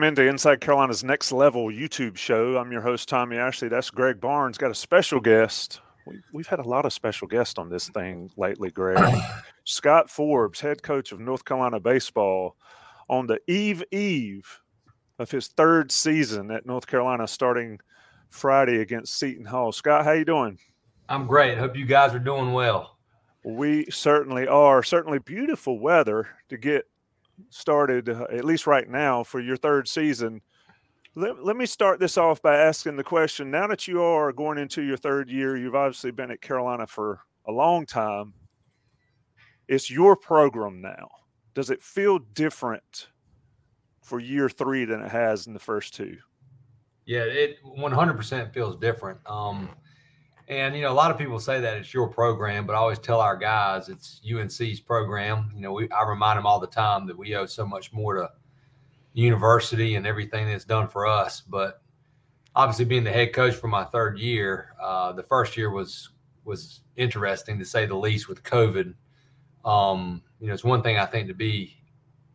Welcome into Inside Carolina's Next Level YouTube show. I'm your host, Tommy Ashley. That's Greg Barnes. Got a special guest. We, we've had a lot of special guests on this thing lately, Greg. Scott Forbes, head coach of North Carolina baseball, on the eve eve of his third season at North Carolina, starting Friday against Seton Hall. Scott, how you doing? I'm great. Hope you guys are doing well. We certainly are. Certainly beautiful weather to get started, uh, at least right now, for your third season. Let, let me start this off by asking the question now that you are going into your third year, you've obviously been at Carolina for a long time. It's your program now. Does it feel different for year three than it has in the first two? Yeah, it 100% feels different. Um, and you know, a lot of people say that it's your program, but I always tell our guys it's UNC's program. You know, we, I remind them all the time that we owe so much more to university and everything that's done for us. But obviously, being the head coach for my third year, uh, the first year was was interesting to say the least with COVID. Um, you know, it's one thing I think to be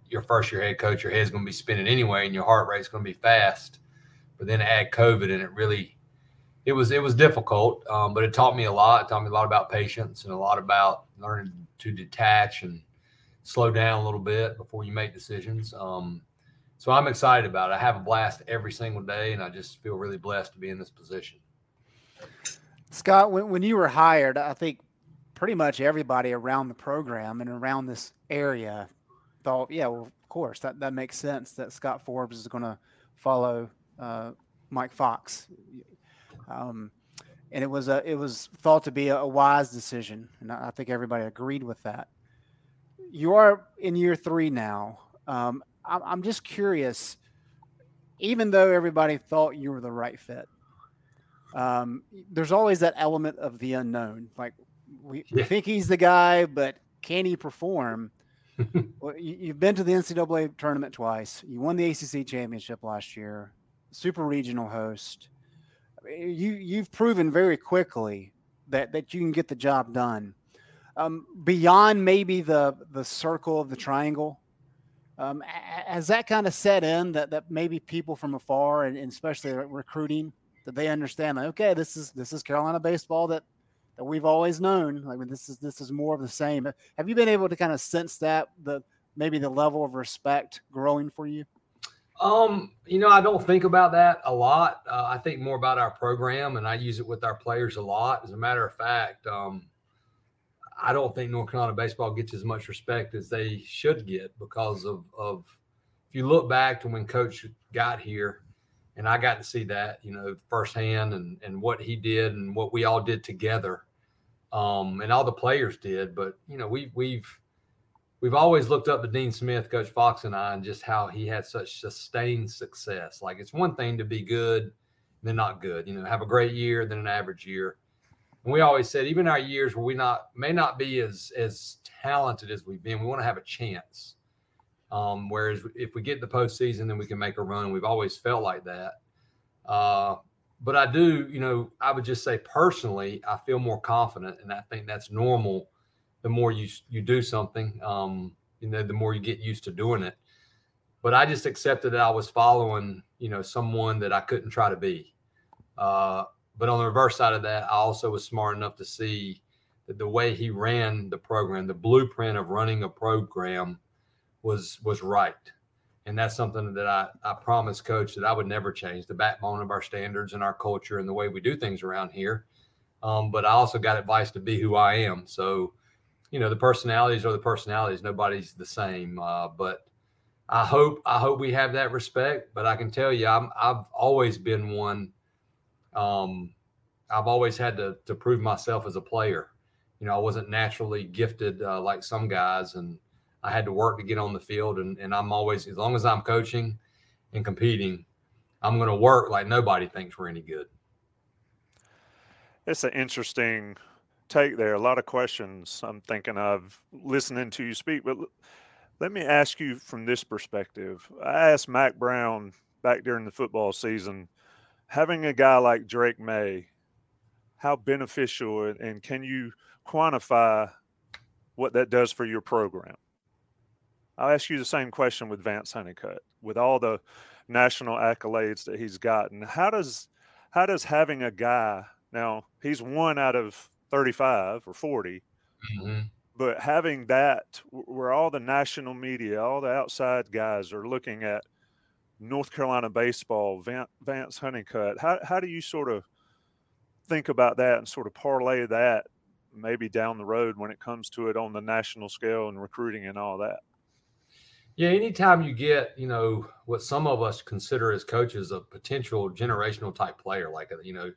your first year head coach, your head's going to be spinning anyway, and your heart rate's going to be fast. But then add COVID, and it really it was it was difficult, um, but it taught me a lot. It taught me a lot about patience and a lot about learning to detach and slow down a little bit before you make decisions. Um, so I'm excited about it. I have a blast every single day, and I just feel really blessed to be in this position. Scott, when, when you were hired, I think pretty much everybody around the program and around this area thought, yeah, well, of course, that, that makes sense that Scott Forbes is going to follow uh, Mike Fox. Um, and it was a it was thought to be a, a wise decision, and I, I, think everybody agreed with that. You are in year three now. Um, I'm, I'm just curious. Even though everybody thought you were the right fit, um, there's always that element of the unknown. Like we, we think he's the guy, but can he perform? well, you, have been to the NCAA tournament twice. You won the ACC championship last year. Super regional host you you've proven very quickly that that you can get the job done. Um, beyond maybe the the circle of the triangle, um, has that kind of set in that that maybe people from afar and, and especially recruiting that they understand like okay this is this is Carolina baseball that that we've always known like this is this is more of the same. Have you been able to kind of sense that the maybe the level of respect growing for you? Um, you know, I don't think about that a lot. Uh, I think more about our program, and I use it with our players a lot. As a matter of fact, um, I don't think North Carolina baseball gets as much respect as they should get because of of. If you look back to when Coach got here, and I got to see that, you know, firsthand, and and what he did, and what we all did together, um, and all the players did. But you know, we we've we've always looked up to Dean Smith, Coach Fox, and I, and just how he had such sustained success. Like it's one thing to be good, then not good. You know, have a great year, then an average year. And we always said, even our years where we not may not be as as talented as we've been, we want to have a chance. Um, whereas if we get the postseason, then we can make a run. We've always felt like that. Uh, but I do, you know, I would just say personally, I feel more confident, and I think that's normal the more you you do something, um, you know, the more you get used to doing it. But I just accepted that I was following, you know, someone that I couldn't try to be. Uh, but on the reverse side of that, I also was smart enough to see that the way he ran the program, the blueprint of running a program, was was right. And that's something that I, I promised coach that I would never change the backbone of our standards and our culture and the way we do things around here Um, but I also got advice to be who I am. So, you know, the personalities are the personalities. Nobody's the same. Uh, but I hope I hope we have that respect. But I can tell you, I'm, I've always been one. Um, I've always had to to prove myself as a player. You know, I wasn't naturally gifted uh, like some guys, and I had to work to get on the field. And, and I'm always, as long as I'm coaching and competing, I'm going to work like nobody thinks we're any good. It's an interesting take there. A lot of questions I'm thinking of listening to you speak. But let me ask you from this perspective. I asked Mack Brown back during the football season, having a guy like Drake Maye, how beneficial and can you quantify what that does for your program? I'll ask you the same question with Vance Honeycutt. With all the national accolades that he's gotten, how does how does having a guy now he's one out of 35 or 40, mm-hmm. but having that where all the national media, all the outside guys are looking at North Carolina baseball, Vance Honeycutt, how, how do you sort of think about that and sort of parlay that maybe down the road when it comes to it on the national scale and recruiting and all that? Yeah, anytime you get, you know, what some of us consider as coaches a potential generational type player, like a, you know,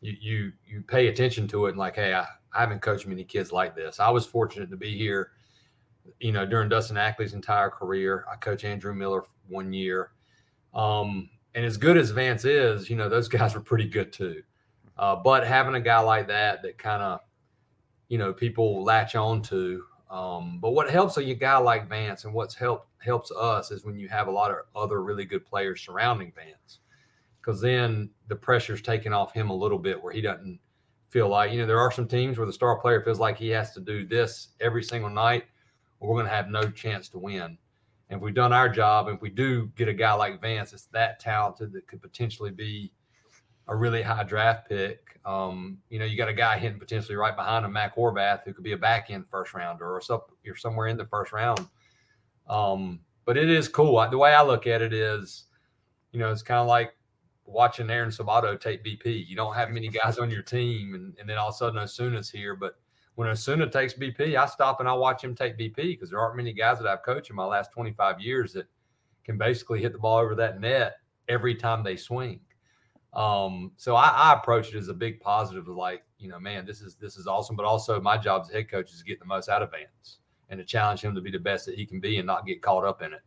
you you you pay attention to it and like, hey, I, I haven't coached many kids like this. I was fortunate to be here, you know, during Dustin Ackley's entire career. I coached Andrew Miller one year. Um, and as good as Vance is, you know, those guys were pretty good too. Uh, but having a guy like that that kind of, you know, people latch on to. Um, but what helps a guy like Vance and what's helped helps us is when you have a lot of other really good players surrounding Vance, because then the pressure's taken off him a little bit, where he doesn't feel like you know there are some teams where the star player feels like he has to do this every single night, or we're going to have no chance to win. And if we've done our job, and if we do get a guy like Vance it's that talented that could potentially be a really high draft pick, um, you know, you got a guy hitting potentially right behind him, Mac Horvath, who could be a back end first rounder or you're somewhere in the first round. Um, but it is cool. The way I look at it is, you know, it's kind of like watching Aaron Sabato take BP. You don't have many guys on your team, and, and then all of a sudden Osuna's here. But when Osuna takes BP, I stop and I watch him take BP because there aren't many guys that I've coached in my last 25 years that can basically hit the ball over that net every time they swing. Um, so I, I, approach it as a big positive, of like you know, man, this is this is awesome. But also, my job as head coach is to get the most out of Vance and to challenge him to be the best that he can be and not get caught up in it.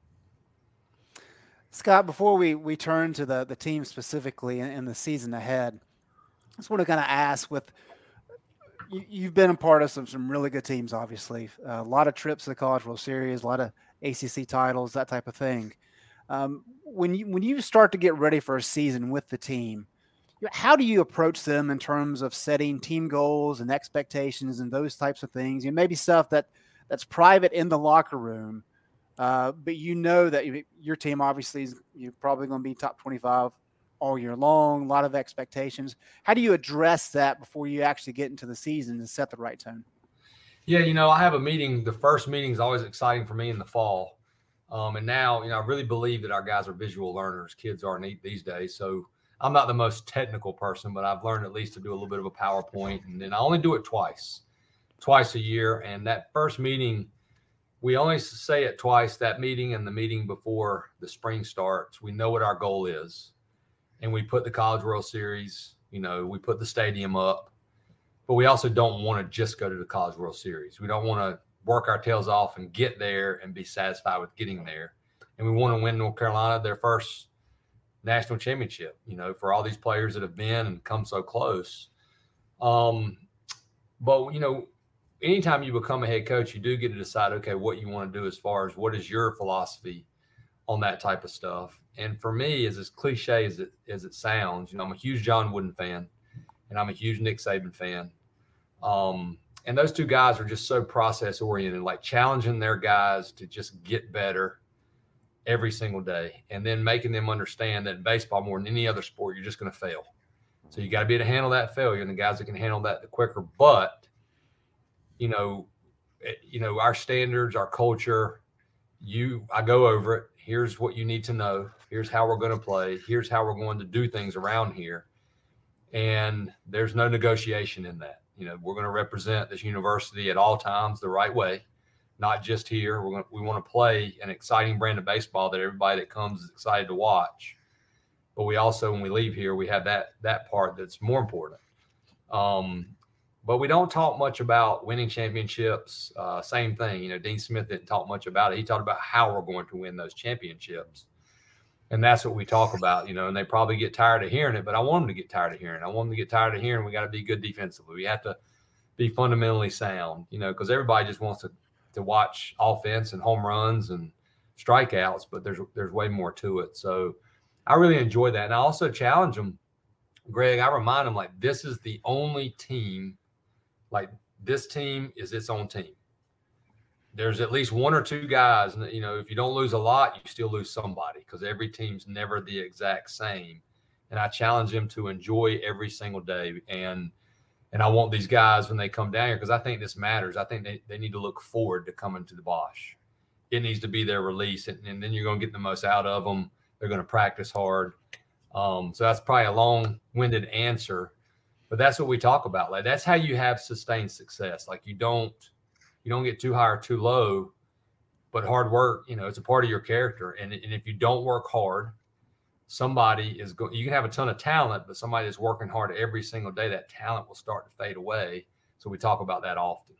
Scott, before we, we turn to the, the team specifically in the season ahead, I just want to kind of ask with you, have been a part of some, some really good teams, obviously. A lot of trips to the College World Series, a lot of ACC titles, that type of thing. Um, when you when you start to get ready for a season with the team, how do you approach them in terms of setting team goals and expectations and those types of things? You know, maybe stuff that – that's private in the locker room. Uh, but you know that your team obviously is you're probably going to be top 25 all year long, a lot of expectations. How do you address that before you actually get into the season and set the right tone? Yeah, you know, I have a meeting. The first meeting is always exciting for me in the fall. Um, and now, you know, I really believe that our guys are visual learners. Kids are neat these days. So I'm not the most technical person, but I've learned at least to do a little bit of a PowerPoint. And then I only do it twice twice a year. And that first meeting, we only say it twice that meeting and the meeting before the spring starts. We know what our goal is. And we put the College World Series, you know, we put the stadium up. But we also don't want to just go to the College World Series. We don't want to work our tails off and get there and be satisfied with getting there. And we want to win North Carolina their first national championship, you know, for all these players that have been and come so close. Um, but you know, anytime you become a head coach, you do get to decide, okay, what you want to do as far as what is your philosophy on that type of stuff. And for me, as as cliche as it as it sounds, you know, I'm a huge John Wooden fan, and I'm a huge Nick Saban fan. Um, and those two guys are just so process oriented, like challenging their guys to just get better every single day, and then making them understand that baseball more than any other sport, you're just going to fail. So you got to be able to handle that failure, and the guys that can handle that the quicker. But you know, eh, you know, our standards, our culture, you I go over it. Here's what you need to know. Here's how we're going to play. Here's how we're going to do things around here. and there's no negotiation in that. You know, we're going to represent this university at all times the right way, not just here. We're going to, we want to play an exciting brand of baseball that everybody that comes is excited to watch. But we also, when we leave here, we have that that part that's more important. Um, but we don't talk much about winning championships. Uh, same thing, you know, Dean Smith didn't talk much about it. He talked about how we're going to win those championships. And that's what we talk about, you know, and they probably get tired of hearing it, but I want them to get tired of hearing it. I want them to get tired of hearing we got to be good defensively. We have to be fundamentally sound, you know, because everybody just wants to to watch offense and home runs and strikeouts, but there's there's way more to it. So I really enjoy that. And I also challenge them, Greg, I remind them like this is the only team like this team is its own team. There's at least one or two guys, you know, if you don't lose a lot, you still lose somebody because every team's never the exact same. And I challenge them to enjoy every single day. And and I want these guys when they come down here because I think this matters. I think they, they need to look forward to coming to the Bosh. It needs to be their release, and, and then you're going to get the most out of them. They're going to practice hard. Um, so that's probably a long-winded answer, but that's what we talk about like that's how you have sustained success. Like you don't you don't get too high or too low but hard work you know it's a part of your character. And, and if you don't work hard somebody is going you can have a ton of talent but somebody that's working hard every single day that talent will start to fade away. So we talk about that often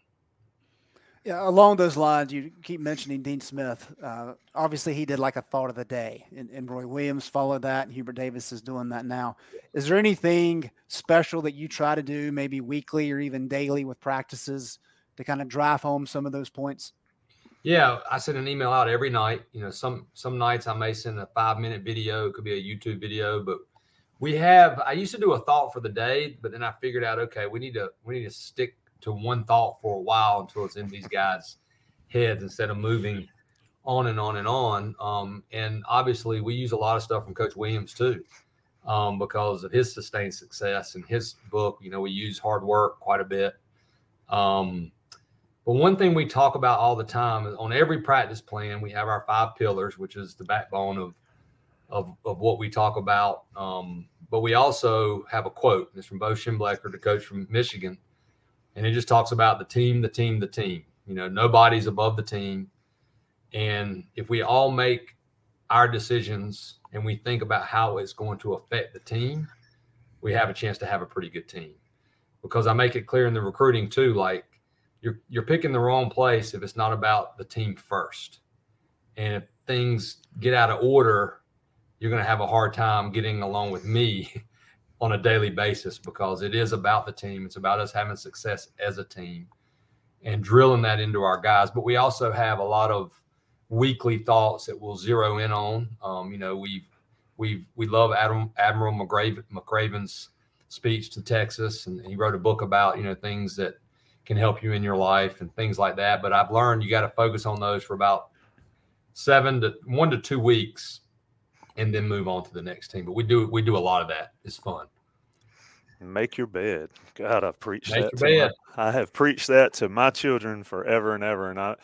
yeah, along those lines, you keep mentioning Dean Smith. Uh, obviously, he did like a thought of the day, and, and, Roy Williams followed that, and Hubert Davis is doing that now. Is there anything special that you try to do, maybe weekly or even daily with practices, to kind of drive home some of those points? Yeah, I send an email out every night. You know, some some nights I may send a five minute video. It could be a YouTube video, but we have. I used to do a thought for the day, but then I figured out, okay, we need to we need to stick to one thought for a while until it's in these guys' heads instead of moving on and on and on. Um, and obviously, we use a lot of stuff from Coach Williams too, um, because of his sustained success and his book. You know, we use hard work quite a bit. Um, but one thing we talk about all the time is on every practice plan, we have our five pillars, which is the backbone of of, of what we talk about. Um, but we also have a quote. It's from Bo Schembechler, the coach from Michigan and it just talks about the team, the team, the team. You know, nobody's above the team. And if we all make our decisions and we think about how it's going to affect the team, we have a chance to have a pretty good team. Because I make it clear in the recruiting too, like you're you're picking the wrong place if it's not about the team first. And if things get out of order, you're going to have a hard time getting along with me on a daily basis because it is about the team. It's about us having success as a team and drilling that into our guys. But we also have a lot of weekly thoughts that we'll zero in on. Um, you know, we've we we love Adam, Admiral McRaven, McRaven's speech to Texas, and he wrote a book about you know things that can help you in your life and things like that. But I've learned you got to focus on those for about seven to one to two weeks and then move on to the next team. But we do we do a lot of that. It's fun. Make your bed. God, I've preached Make that. My, I have preached that to my children forever and ever, and I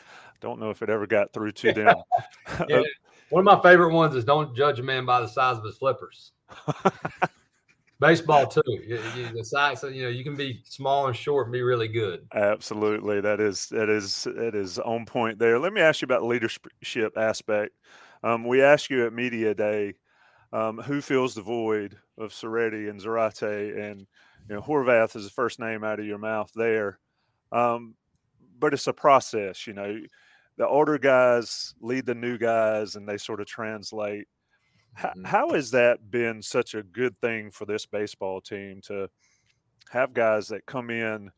don't know if it ever got through to them. yeah. One of my favorite ones is don't judge a man by the size of his flippers. Baseball too. You, you, the size, you know, you can be small and short and be really good. Absolutely, that is that is that is on point there. Let me ask you about the leadership aspect. Um, we asked you at media day um, who fills the void of Serretti and Zarate, and you know Horvath is the first name out of your mouth there. Um, but it's a process, you know. The older guys lead the new guys, and they sort of translate. Mm-hmm. how has that been such a good thing for this baseball team to have guys that come in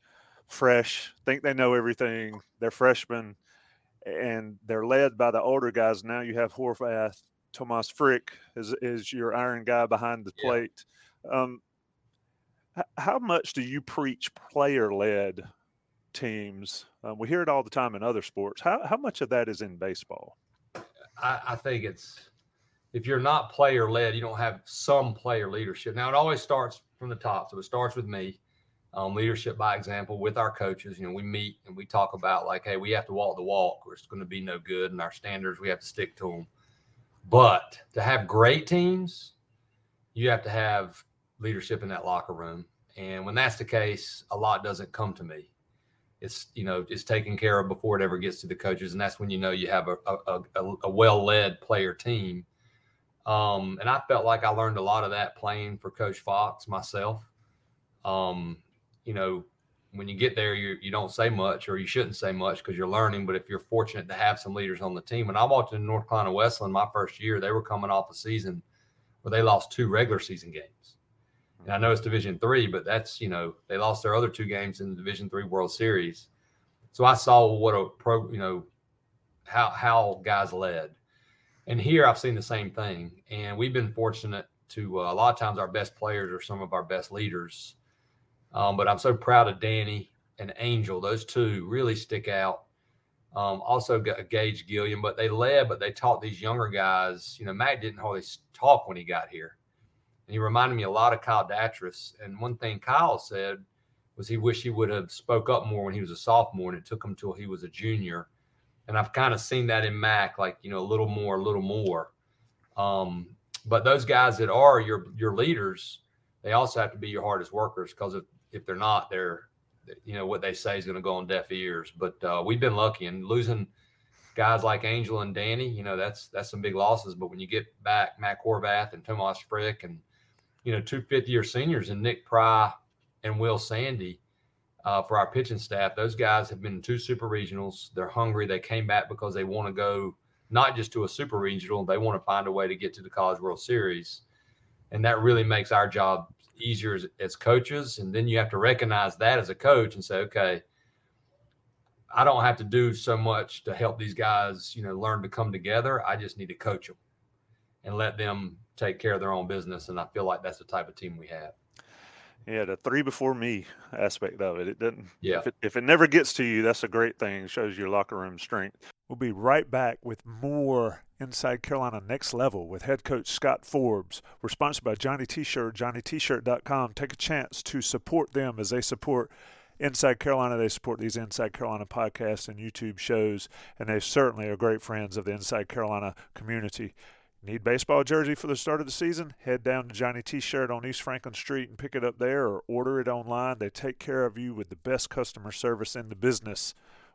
fresh, think they know everything, they're freshmen, and they're led by the older guys. Now you have Horvath, Tomas Frick is is your iron guy behind the plate. Yeah. Um, how much do you preach player led teams? Um, we hear it all the time in other sports. How how much of that is in baseball? I, I think it's if you're not player led, you don't have some player leadership. Now it always starts from the top, so it starts with me um, leadership by example with our coaches. You know, we meet and we talk about like, hey, we have to walk the walk, or it's going to be no good, and our standards we have to stick to them. But to have great teams, you have to have leadership in that locker room. And when that's the case, a lot doesn't come to me. It's you know it's taken care of before it ever gets to the coaches, and that's when you know you have a a, a, a well led player team. Um, and I felt like I learned a lot of that playing for Coach Fox myself. Um, you know, when you get there, you you don't say much, or you shouldn't say much because you're learning. But if you're fortunate to have some leaders on the team, when I walked in North Carolina Wesleyan my first year, they were coming off a season where they lost two regular season games. And I know it's Division three, but that's you know they lost their other two games in the Division three World Series. So I saw what a pro, you know, how how guys led, and here I've seen the same thing. And we've been fortunate to uh, a lot of times our best players are some of our best leaders. Um, but I'm so proud of Danny and Angel; those two really stick out. Um, also got Gage Gillian, but they led, but they taught these younger guys. You know, Mac didn't hardly talk when he got here and he reminded me a lot of Kyle Datres. And one thing Kyle said was he wished he would have spoke up more when he was a sophomore, and it took him till he was a junior. And I've kind of seen that in Mac, like you know, a little more, a little more. Um, but those guys that are your your leaders, they also have to be your hardest workers because if if they're not, they're you know what they say is going to go on deaf ears. But uh, we've been lucky and losing guys like Angel and Danny. You know that's that's some big losses. But when you get back Mac Horvath and Tomas Frick and you know, two fifth year seniors and Nik Pry and Will Sandy uh, for our pitching staff. Those guys have been in two super regionals. They're hungry. They came back because they want to go not just to a super regional, they want to find a way to get to the College World Series. And that really makes our job easier as, as coaches. And then you have to recognize that as a coach and say, okay, I don't have to do so much to help these guys, you know, learn to come together. I just need to coach them and let them take care of their own business. And I feel like that's the type of team we have. Yeah, the three before me aspect of it. It doesn't. Yeah. If it, if it never gets to you, that's a great thing. It shows your locker room strength. We'll be right back with more Inside Carolina Next Level with head coach Scott Forbes. We're sponsored by Johnny T-Shirt, JohnnyT-Shirt.com. Take a chance to support them as they support Inside Carolina. They support these Inside Carolina podcasts and YouTube shows, and they certainly are great friends of the Inside Carolina community. Need baseball jersey for the start of the season? Head down to Johnny T-Shirt on East Franklin Street and pick it up there or order it online. They take care of you with the best customer service in the business.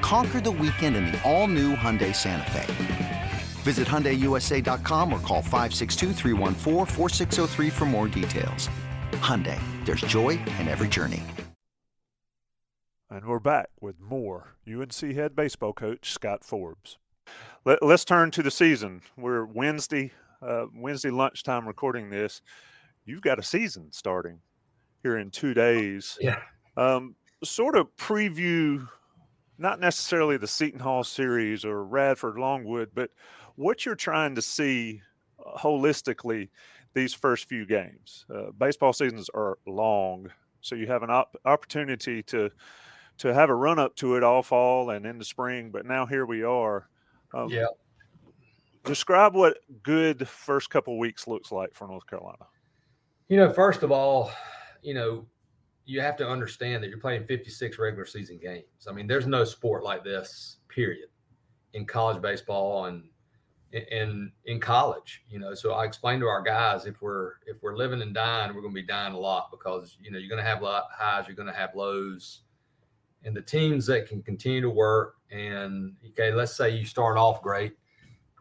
Conquer the weekend in the all-new Hyundai Santa Fe. Visit HyundaiUSA.com or call 562 for more details. Hyundai, there's joy in every journey. And we're back with more UNC head baseball coach Scott Forbes. Let, us turn to the season. We're Wednesday, uh, Wednesday lunchtime recording this you've got a season starting here in two days. Yeah. Um, sort of preview, not necessarily the Seton Hall series or Radford Longwood, but what you're trying to see uh, holistically these first few games. Uh, baseball seasons are long, so you have an op- opportunity to to have a run up to it all fall and in the spring. But now here we are. Um, yeah. Describe what good first couple weeks looks like for North Carolina. You know, first of all, you know, you have to understand that you're playing 56 regular season games. I mean, there's no sport like this, period, in college baseball and in in college. You know, so I explained to our guys if we're if we're living and dying, we're going to be dying a lot because you know you're going to have lot highs, you're going to have lows, and the teams that can continue to work and okay, let's say you start off great,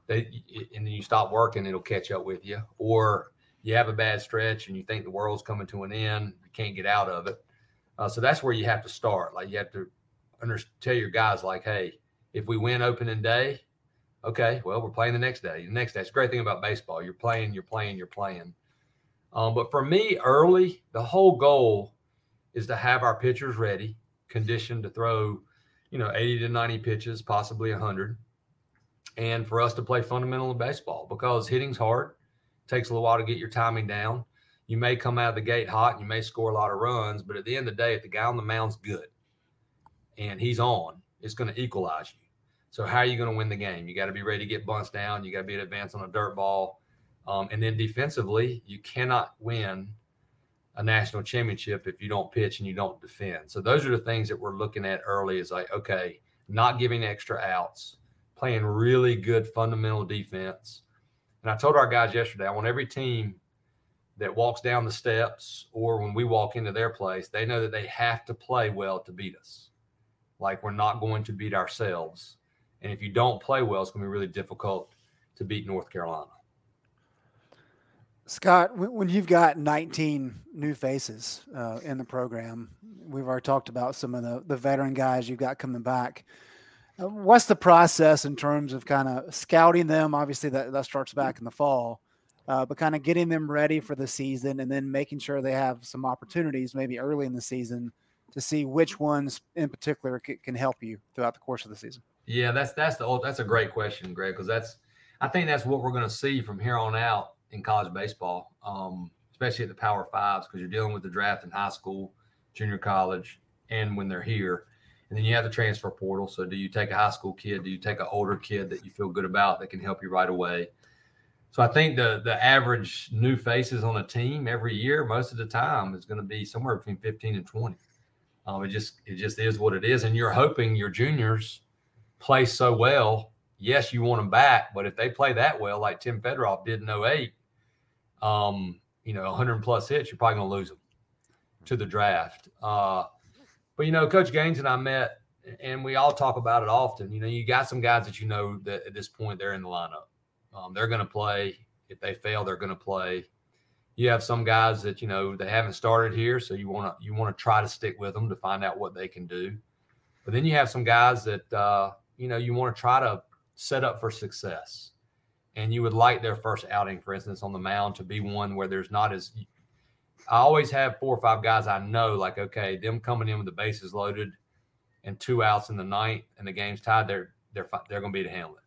they, and then you stop working, it'll catch up with you, or you have a bad stretch and you think the world's coming to an end, can't get out of it. Uh, so that's where you have to start. Like you have to under, tell your guys like, hey, if we win opening day, okay, well, we're playing the next day. The next day. It's a great thing about baseball. You're playing, you're playing, you're playing. Um, but for me, early, the whole goal is to have our pitchers ready, conditioned to throw, you know, 80 to 90 pitches, possibly 100, and for us to play fundamental in baseball because hitting's hard. Takes a little while to get your timing down. You may come out of the gate hot and you may score a lot of runs, but at the end of the day, if the guy on the mound's good and he's on, it's going to equalize you. So how are you going to win the game? You got to be ready to get bunts down. You got to be in advance on a dirt ball. Um, and then defensively, you cannot win a national championship if you don't pitch and you don't defend. So those are the things that we're looking at early is like, okay, not giving extra outs, playing really good fundamental defense. And I told our guys yesterday, I want every team that walks down the steps or when we walk into their place, they know that they have to play well to beat us. Like we're not going to beat ourselves. And if you don't play well, it's going to be really difficult to beat North Carolina. Scott, when you've got 19 new faces uh, in the program, we've already talked about some of the, the veteran guys you've got coming back. Uh, what's the process in terms of kind of scouting them? Obviously, that, that starts back in the fall, uh, but kind of getting them ready for the season and then making sure they have some opportunities maybe early in the season to see which ones in particular c- can help you throughout the course of the season. Yeah, that's that's the old, that's a great question, Greg, because that's I think that's what we're going to see from here on out in college baseball, um, especially at the Power Fives, because you're dealing with the draft in high school, junior college, and when they're here. And then you have the transfer portal. So, do you take a high school kid? Do you take an older kid that you feel good about that can help you right away? So, I think the the average new faces on a team every year, most of the time, is going to be somewhere between 15 and 20. Um, it just it just is what it is, and you're hoping your juniors play so well. Yes, you want them back, but if they play that well, like Tim Fedroff did in 08, um, you know, 100 plus hits, you're probably going to lose them to the draft. Uh, but you know, Coach Gaines and I met, and we all talk about it often. You know, you got some guys that you know that at this point they're in the lineup. Um, they're going to play. If they fail, they're going to play. You have some guys that you know they haven't started here, so you want to you want to try to stick with them to find out what they can do. But then you have some guys that uh, you know you want to try to set up for success and you would like their first outing, for instance, on the mound to be one where there's not as I always have four or five guys I know, like, okay, them coming in with the bases loaded and two outs in the ninth and the game's tied, they're they're they're going to be handle it.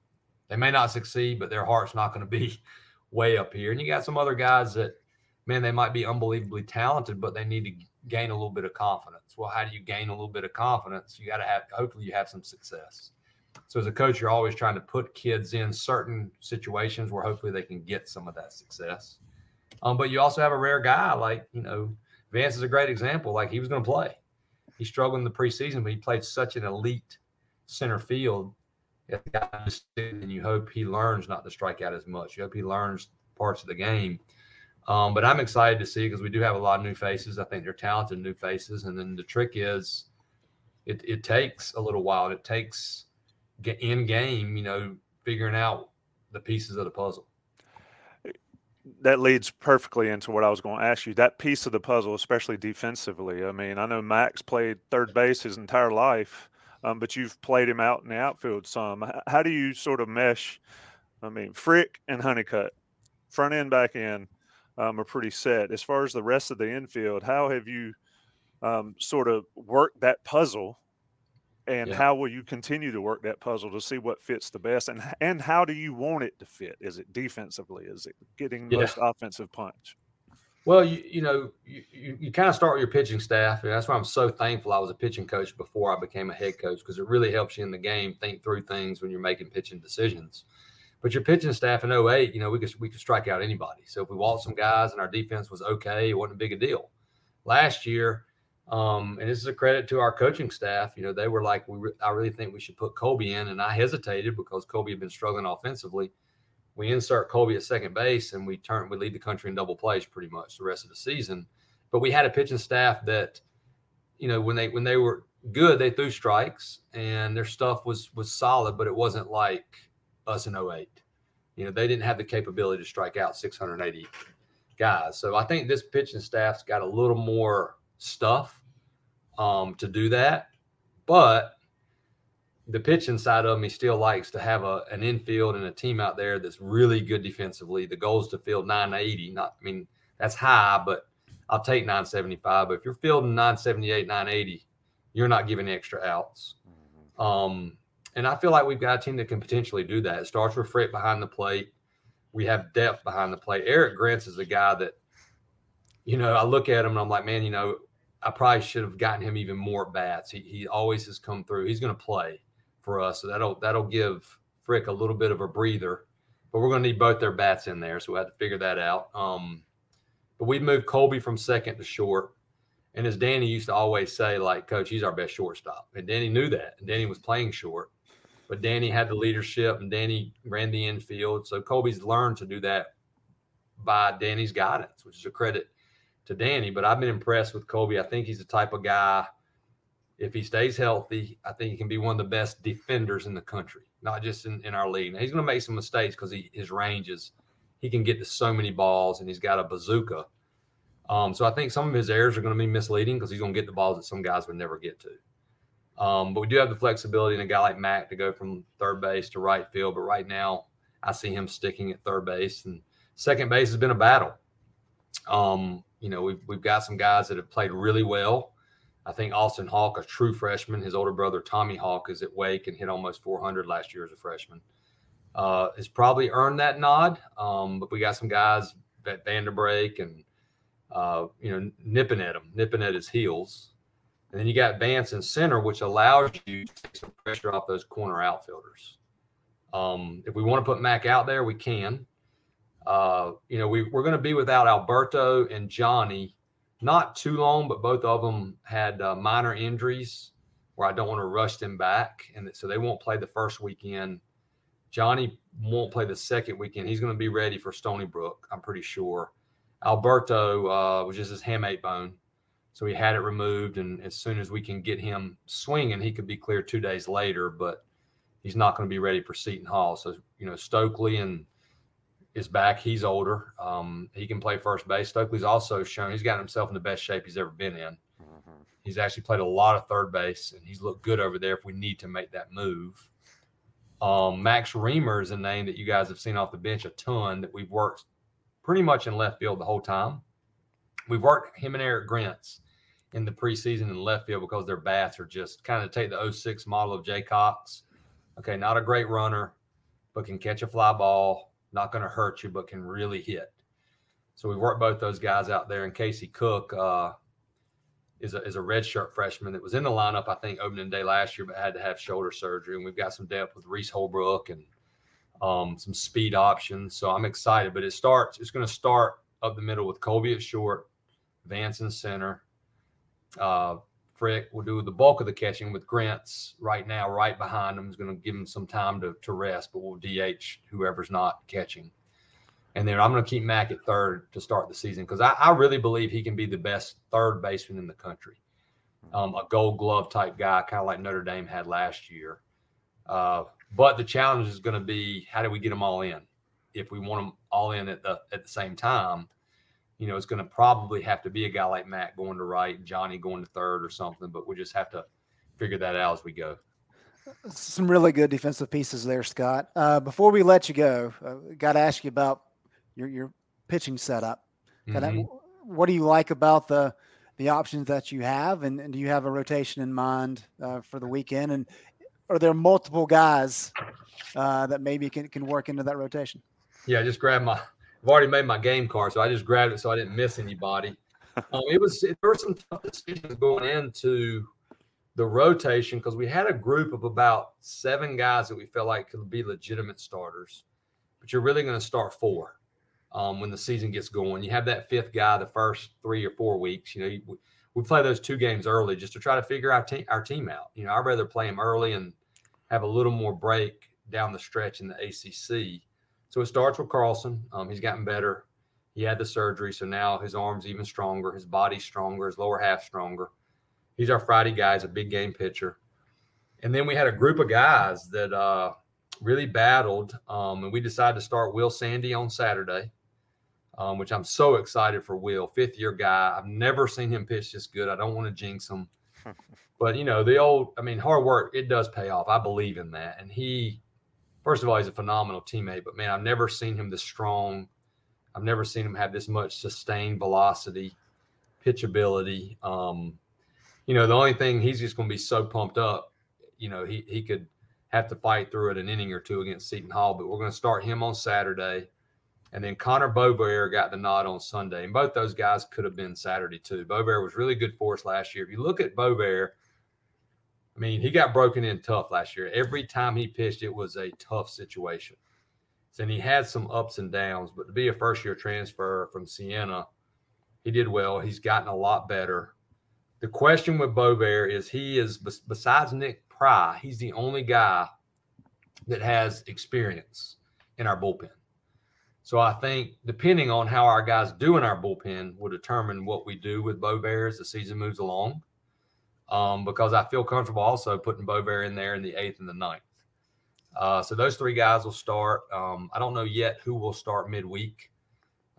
They may not succeed, but their heart's not going to be way up here. And you got some other guys that, man, they might be unbelievably talented, but they need to gain a little bit of confidence. Well, how do you gain a little bit of confidence? You got to have, hopefully, you have some success. So as a coach, you're always trying to put kids in certain situations where hopefully they can get some of that success. Um, but you also have a rare guy like you know Vance is a great example. Like he was going to play, he struggled in the preseason, but he played such an elite center field. And you hope he learns not to strike out as much. You hope he learns parts of the game. Um, but I'm excited to see because we do have a lot of new faces. I think they're talented new faces. And then the trick is, it, it takes a little while. It takes in game, you know, figuring out the pieces of the puzzle. That leads perfectly into what I was going to ask you. That piece of the puzzle, especially defensively. I mean, I know Max played third base his entire life, um, but you've played him out in the outfield some. How do you sort of mesh? I mean, Frick and Honeycutt, front end, back end, um, are pretty set. As far as the rest of the infield, how have you um, sort of worked that puzzle and yeah. how will you continue to work that puzzle to see what fits the best and and how do you want it to fit is it defensively is it getting the yeah. most offensive punch well you, you know you, you, you, kind of start with your pitching staff and that's why i'm so thankful i was a pitching coach before i became a head coach because it really helps you in the game think through things when you're making pitching decisions but your pitching staff in 08 you know we could we could strike out anybody so if we walked some guys and our defense was okay it wasn't a big a deal last year um, and this is a credit to our coaching staff. You know, they were like, we re- I really think we should put Colby in. And I hesitated because Colby had been struggling offensively. We insert Colby at second base and we turn, we lead the country in double plays pretty much the rest of the season. But we had a pitching staff that, you know, when they, when they were good, they threw strikes and their stuff was, was solid, but it wasn't like us in 08. You know, they didn't have the capability to strike out 680 guys. So I think this pitching staff's got a little more stuff um, to do that. But the pitching side of me still likes to have a an infield and a team out there that's really good defensively. The goal is to field 980. Not, I mean, that's high, but I'll take 975. But if you're fielding 978, 980, you're not giving extra outs. Mm-hmm. Um, and I feel like we've got a team that can potentially do that. It starts with Frick behind the plate. We have depth behind the plate. Eric Grants is a guy that, you know, I look at him and I'm like, man, you know, I probably should have gotten him even more bats. He, he always has come through. He's going to play for us, so that'll that'll give Frick a little bit of a breather. But we're going to need both their bats in there, so we have to figure that out. Um, but we moved Colby from second to short, and as Danny used to always say, like Coach, he's our best shortstop, and Danny knew that, and Danny was playing short. But Danny had the leadership, and Danny ran the infield, so Colby's learned to do that by Danny's guidance, which is a credit to Danny, but I've been impressed with Colby. I think he's the type of guy, if he stays healthy, I think he can be one of the best defenders in the country, not just in, in our league. Now, he's going to make some mistakes because his range is, he can get to so many balls and he's got a bazooka. Um, so I think some of his errors are going to be misleading because he's going to get the balls that some guys would never get to. Um, but we do have the flexibility in a guy like Mac to go from third base to right field. But right now, I see him sticking at third base, and second base has been a battle. Um, you know, we've we've got some guys that have played really well. I think Austin Hawke, a true freshman, his older brother Tommy Hawke is at Wake and hit almost 400 last year as a freshman. Uh, has probably earned that nod. Um, but we got some guys at Vanderbrake and uh, you know nipping at him, nipping at his heels. And then you got Vance in center, which allows you to take some pressure off those corner outfielders. Um, if we want to put Mac out there, we can. Uh, you know, we, we're going to be without Alberto and Johnny not too long, but both of them had uh, minor injuries where I don't want to rush them back. And so they won't play the first weekend. Johnny won't play the second weekend. He's going to be ready for Stony Brook, I'm pretty sure. Alberto uh, was just his hamate bone. So he had it removed. And as soon as we can get him swinging, he could be clear two days later, but he's not going to be ready for Seton Hall. So, you know, Stokely and is back. He's older. Um, he can play first base. Stokely's also shown he's gotten himself in the best shape he's ever been in. Mm-hmm. He's actually played a lot of third base, and he's looked good over there if we need to make that move. Um, Max Reamer is a name that you guys have seen off the bench a ton that we've worked pretty much in left field the whole time. We've worked him and Eric Grants in the preseason in left field because their bats are just kind of take the 06 model of Jay Cox. Okay, not a great runner, but can catch a fly ball, not going to hurt you, but can really hit. So we worked both those guys out there. And Casey Cook uh, is a is a redshirt freshman that was in the lineup, I think, opening day last year, but had to have shoulder surgery. And we've got some depth with Reese Holbrook and um, some speed options. So I'm excited. But it starts. It's going to start up the middle with Colby at short, Vance in center. Uh, Frick will do the bulk of the catching with Grants right now, right behind him. Is going to give him some time to, to rest, but we'll DH whoever's not catching. And then I'm going to keep Mac at third to start the season because I, I, really believe he can be the best third baseman in the country. Um, a gold glove type guy, kind of like Notre Dame had last year. Uh, but the challenge is going to be how do we get them all in? If we want them all in at the at the same time, you know, it's going to probably have to be a guy like Mac going to right, Johnny going to third or something, but we just have to figure that out as we go. Some really good defensive pieces there, Scott. Uh, before we let you go, uh, got to ask you about your your pitching setup. Mm-hmm. what do you like about the the options that you have, and, and do you have a rotation in mind uh, for the weekend? And are there multiple guys uh, that maybe can can work into that rotation? Yeah, just grab my I've already made my game card, so I just grabbed it so I didn't miss anybody. Um, it was there were some tough decisions going into the rotation because we had a group of about seven guys that we felt like could be legitimate starters, but you're really going to start four um, when the season gets going. You have that fifth guy the first three or four weeks. You know, we, we play those two games early just to try to figure our team our team out. You know, I'd rather play them early and have a little more break down the stretch in the ACC so it starts with Carlson. Um, he's gotten better. He had the surgery, so now his arm's even stronger, his body's stronger, his lower half stronger. He's our Friday guy. He's a big game pitcher. And then we had a group of guys that uh, really battled, um, and we decided to start Will Sandy on Saturday, um, which I'm so excited for. Will, fifth year guy. I've never seen him pitch this good. I don't want to jinx him, But you know, the old, I mean, hard work, it does pay off. I believe in that. And he, first of all, he's a phenomenal teammate, but man, I've never seen him this strong. I've never seen him have this much sustained velocity, pitchability. Um, you know, the only thing he's just going to be so pumped up, you know, he he could have to fight through it an inning or two against Seton Hall, but we're going to start him on Saturday. And then Connor Bovair got the nod on Sunday. And both those guys could have been Saturday too. Bovair was really good for us last year. If you look at Bovair, I mean, he got broken in tough last year. Every time he pitched, it was a tough situation. And he had some ups and downs, but to be a first year transfer from Siena, he did well. He's gotten a lot better. The question with Bovair is he is, besides Nik Pry, he's the only guy that has experience in our bullpen. So I think depending on how our guys do in our bullpen will determine what we do with Bovair as the season moves along. Um, because I feel comfortable also putting Bovair in there in the eighth and the ninth. Uh, so those three guys will start. Um, I don't know yet who will start midweek.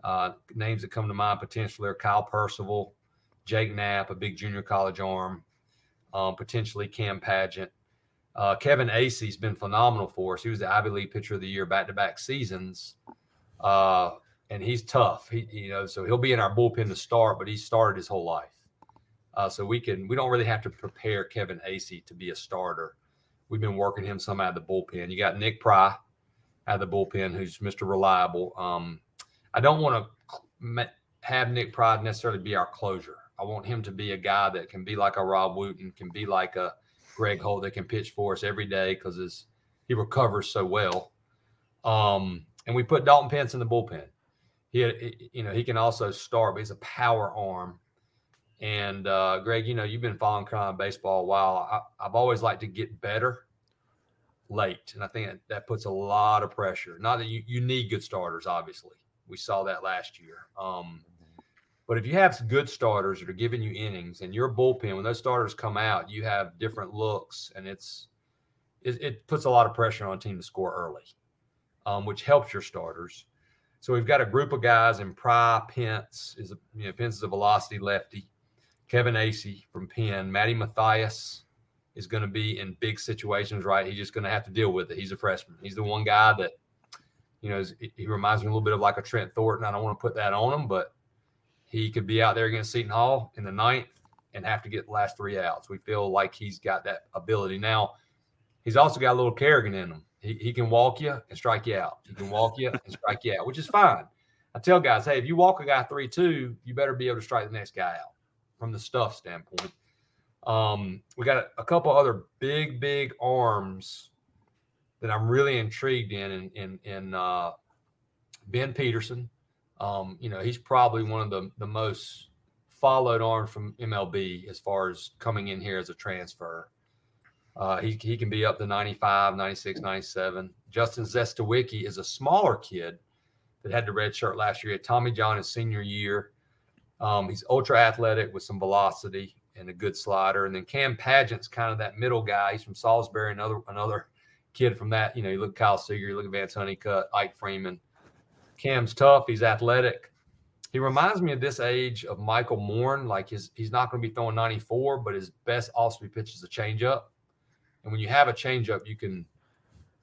Uh, names that come to mind potentially are Kyle Percival, Jake Knapp, a big junior college arm, um, potentially Cam Pageant. Uh, Kevin Eaise's been phenomenal for us. He was the Ivy League Pitcher of the Year back to back seasons. Uh, and he's tough. He, you know, so he'll be in our bullpen to start, but he started his whole life. Uh, so we can we don't really have to prepare Kevin Eaise to be a starter. We've been working him some out of the bullpen. You got Nik Pry out of the bullpen, who's Mr. Reliable. Um, I don't want to have Nik Pry necessarily be our closure. I want him to be a guy that can be like a Rob Wooten, can be like a Greg Holt that can pitch for us every day because he recovers so well. Um, and we put Dalton Pence in the bullpen. He, had, you know, he can also start, but he's a power arm. And uh, Greg, you know, you've been following Carolina baseball a while. I, have always liked to get better late, and I think that, that puts a lot of pressure. Not that you, you need good starters, obviously. We saw that last year. Um, but if you have good starters that are giving you innings and your bullpen, when those starters come out, you have different looks, and it's it, it puts a lot of pressure on a team to score early, um, which helps your starters. So we've got a group of guys in Pry, Pence is a you know Pence is a velocity lefty, Kevin Eaise from Penn, Matty Matthias is going to be in big situations, right? He's just going to have to deal with it. He's a freshman. He's the one guy that, you know, he reminds me a little bit of like a Trent Thornton. I don't want to put that on him, but he could be out there against Seton Hall in the ninth and have to get the last three outs. We feel like he's got that ability. Now, he's also got a little Kerrigan in him. He, he can walk you and strike you out. He can walk you and strike you out, which is fine. I tell guys, hey, if you walk a guy 3 2, you better be able to strike the next guy out from the stuff standpoint. Um, we got a, a, couple other big, big arms that I'm really intrigued in, in, in, in uh, Ben Peterson, um, you know, he's probably one of the, the most followed on from MLB as far as coming in here as a transfer. Uh, he, he can be up to 95, 96, 97. Justin Zestawicki is a smaller kid that had the red shirt last year. Tommy John his senior year. Um, he's ultra athletic with some velocity and a good slider. And then Cam Pageant's kind of that middle guy. He's from Salisbury, another another kid from that. You know, you look at Kyle Seager, you look at Vance Honeycutt, Ike Freeman. Cam's tough. He's athletic. He reminds me of this age of Michael Moore. Like his, he's not going to be throwing 94, but his best also pitches a changeup. And when you have a changeup, you can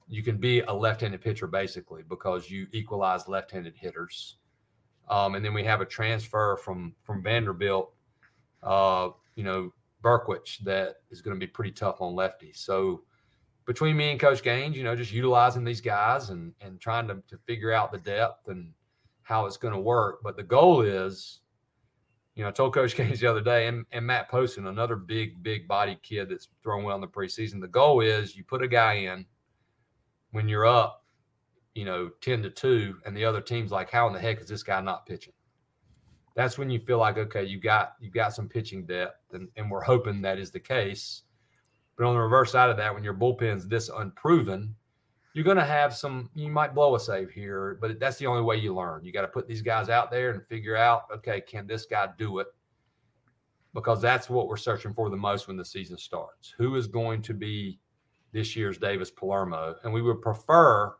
you can be a left-handed pitcher basically because you equalize left-handed hitters. Um, and then we have a transfer from from Vanderbilt, uh, you know, Berkwich that is going to be pretty tough on lefties. So between me and Coach Gaines, you know, just utilizing these guys and and trying to, to figure out the depth and how it's going to work. But the goal is, you know, I told Coach Gaines the other day, and, and Matt Poston, another big, big body kid that's thrown well in the preseason. The goal is you put a guy in when you're up, you know, 10 to 2, and the other team's like, how in the heck is this guy not pitching? That's when you feel like, okay, you got you got some pitching depth, and, and we're hoping that is the case but on the reverse side of that, when your bullpen's this unproven, you're going to have some, you might blow a save here, but that's the only way you learn. You got to put these guys out there and figure out, okay, can this guy do it? Because that's what we're searching for the most when the season starts. Who is going to be this year's Davis Palermo? And we would prefer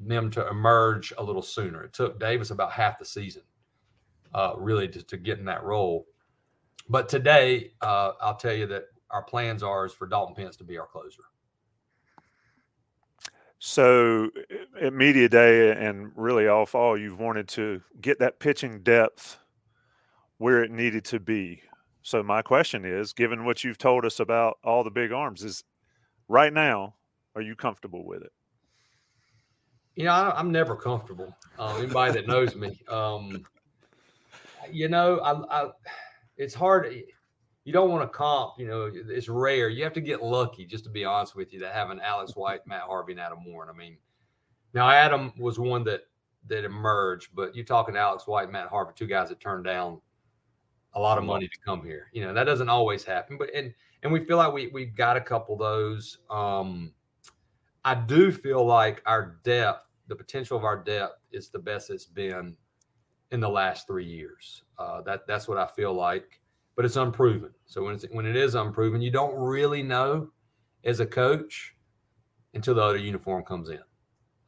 them to emerge a little sooner. It took Davis about half the season, uh, really, to, to get in that role. But today, uh, I'll tell you that our plans are is for Dalton Pence to be our closer. So at media day and really all fall, you've wanted to get that pitching depth where it needed to be. So my question is, given what you've told us about all the big arms, is right now, are you comfortable with it? You know, I, am never comfortable. Um, anybody that knows me, um, you know, I, I, it's hard. You don't want to comp. You know, it's rare. You have to get lucky, just to be honest with you, to have an Alex White, Matt Harvey, and Adam Warren. I mean, now Adam was one that that emerged, but you're talking Alex White, Matt Harvey, two guys that turned down a lot of money to come here. You know, that doesn't always happen, but and and we feel like we we've got a couple of those. Um, I do feel like our depth, the potential of our depth, is the best it's been in the last three years. Uh, that that's what I feel like, but it's unproven. So when it's when it is unproven, you don't really know as a coach until the other uniform comes in,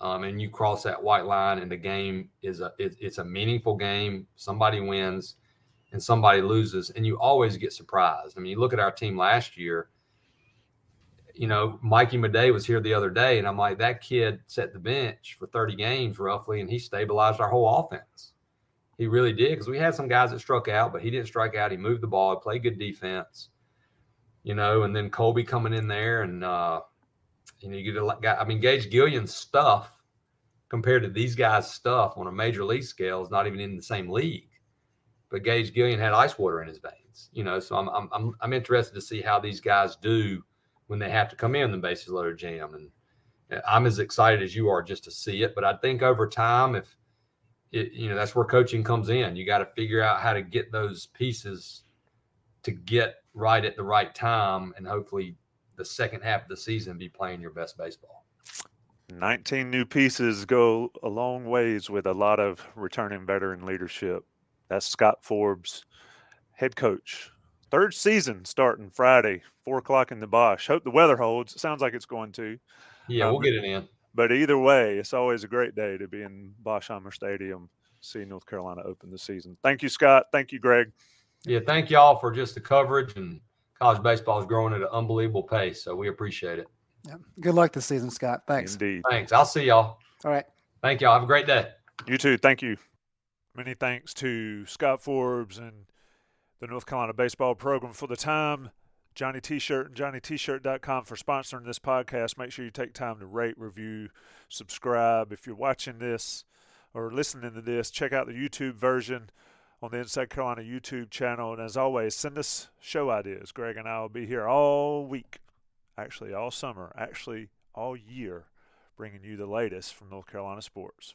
um, and you cross that white line, and the game is a it, it's a meaningful game. Somebody wins and somebody loses, and you always get surprised. I mean, you look at our team last year. You know, Mikey Madej was here the other day, and I'm like, that kid set the bench for 30 games roughly, and he stabilized our whole offense. He really did because we had some guys that struck out, but he didn't strike out. He moved the ball, played good defense, you know, and then Colby coming in there, and uh, you know, you get a lot. I mean, Gage Gillian's stuff compared to these guys' stuff on a major league scale is not even in the same league but Gage Gillian had ice water in his veins, you know. So I'm I'm I'm interested to see how these guys do when they have to come in the bases loaded jam, and I'm as excited as you are just to see it. But I think over time, if it, you know, that's where coaching comes in. You got to figure out how to get those pieces to get right at the right time, and hopefully, the second half of the season be playing your best baseball. 19 new pieces go a long ways with a lot of returning veteran leadership. That's Scott Forbes, head coach. Third season starting Friday, four o'clock in the Bosh. Hope the weather holds. It sounds like it's going to. Yeah, um, we'll get it in. But either way, it's always a great day to be in Boshamer Stadium, see North Carolina open the season. Thank you, Scott. Thank you, Greg. Yeah, thank y'all for just the coverage and college baseball is growing at an unbelievable pace. So we appreciate it. Yeah. Good luck this season, Scott. Thanks. Indeed. Thanks. I'll see y'all. All right. Thank y'all. Have a great day. You too. Thank you. Many thanks to Scott Forbes and the North Carolina Baseball Program for the time. Johnny T-shirt and JohnnyT-shirt.com for sponsoring this podcast. Make sure you take time to rate, review, subscribe. If you're watching this or listening to this, check out the YouTube version on the Inside Carolina YouTube channel. And as always, send us show ideas. Greg and I will be here all week, actually all summer, actually all year, bringing you the latest from North Carolina sports.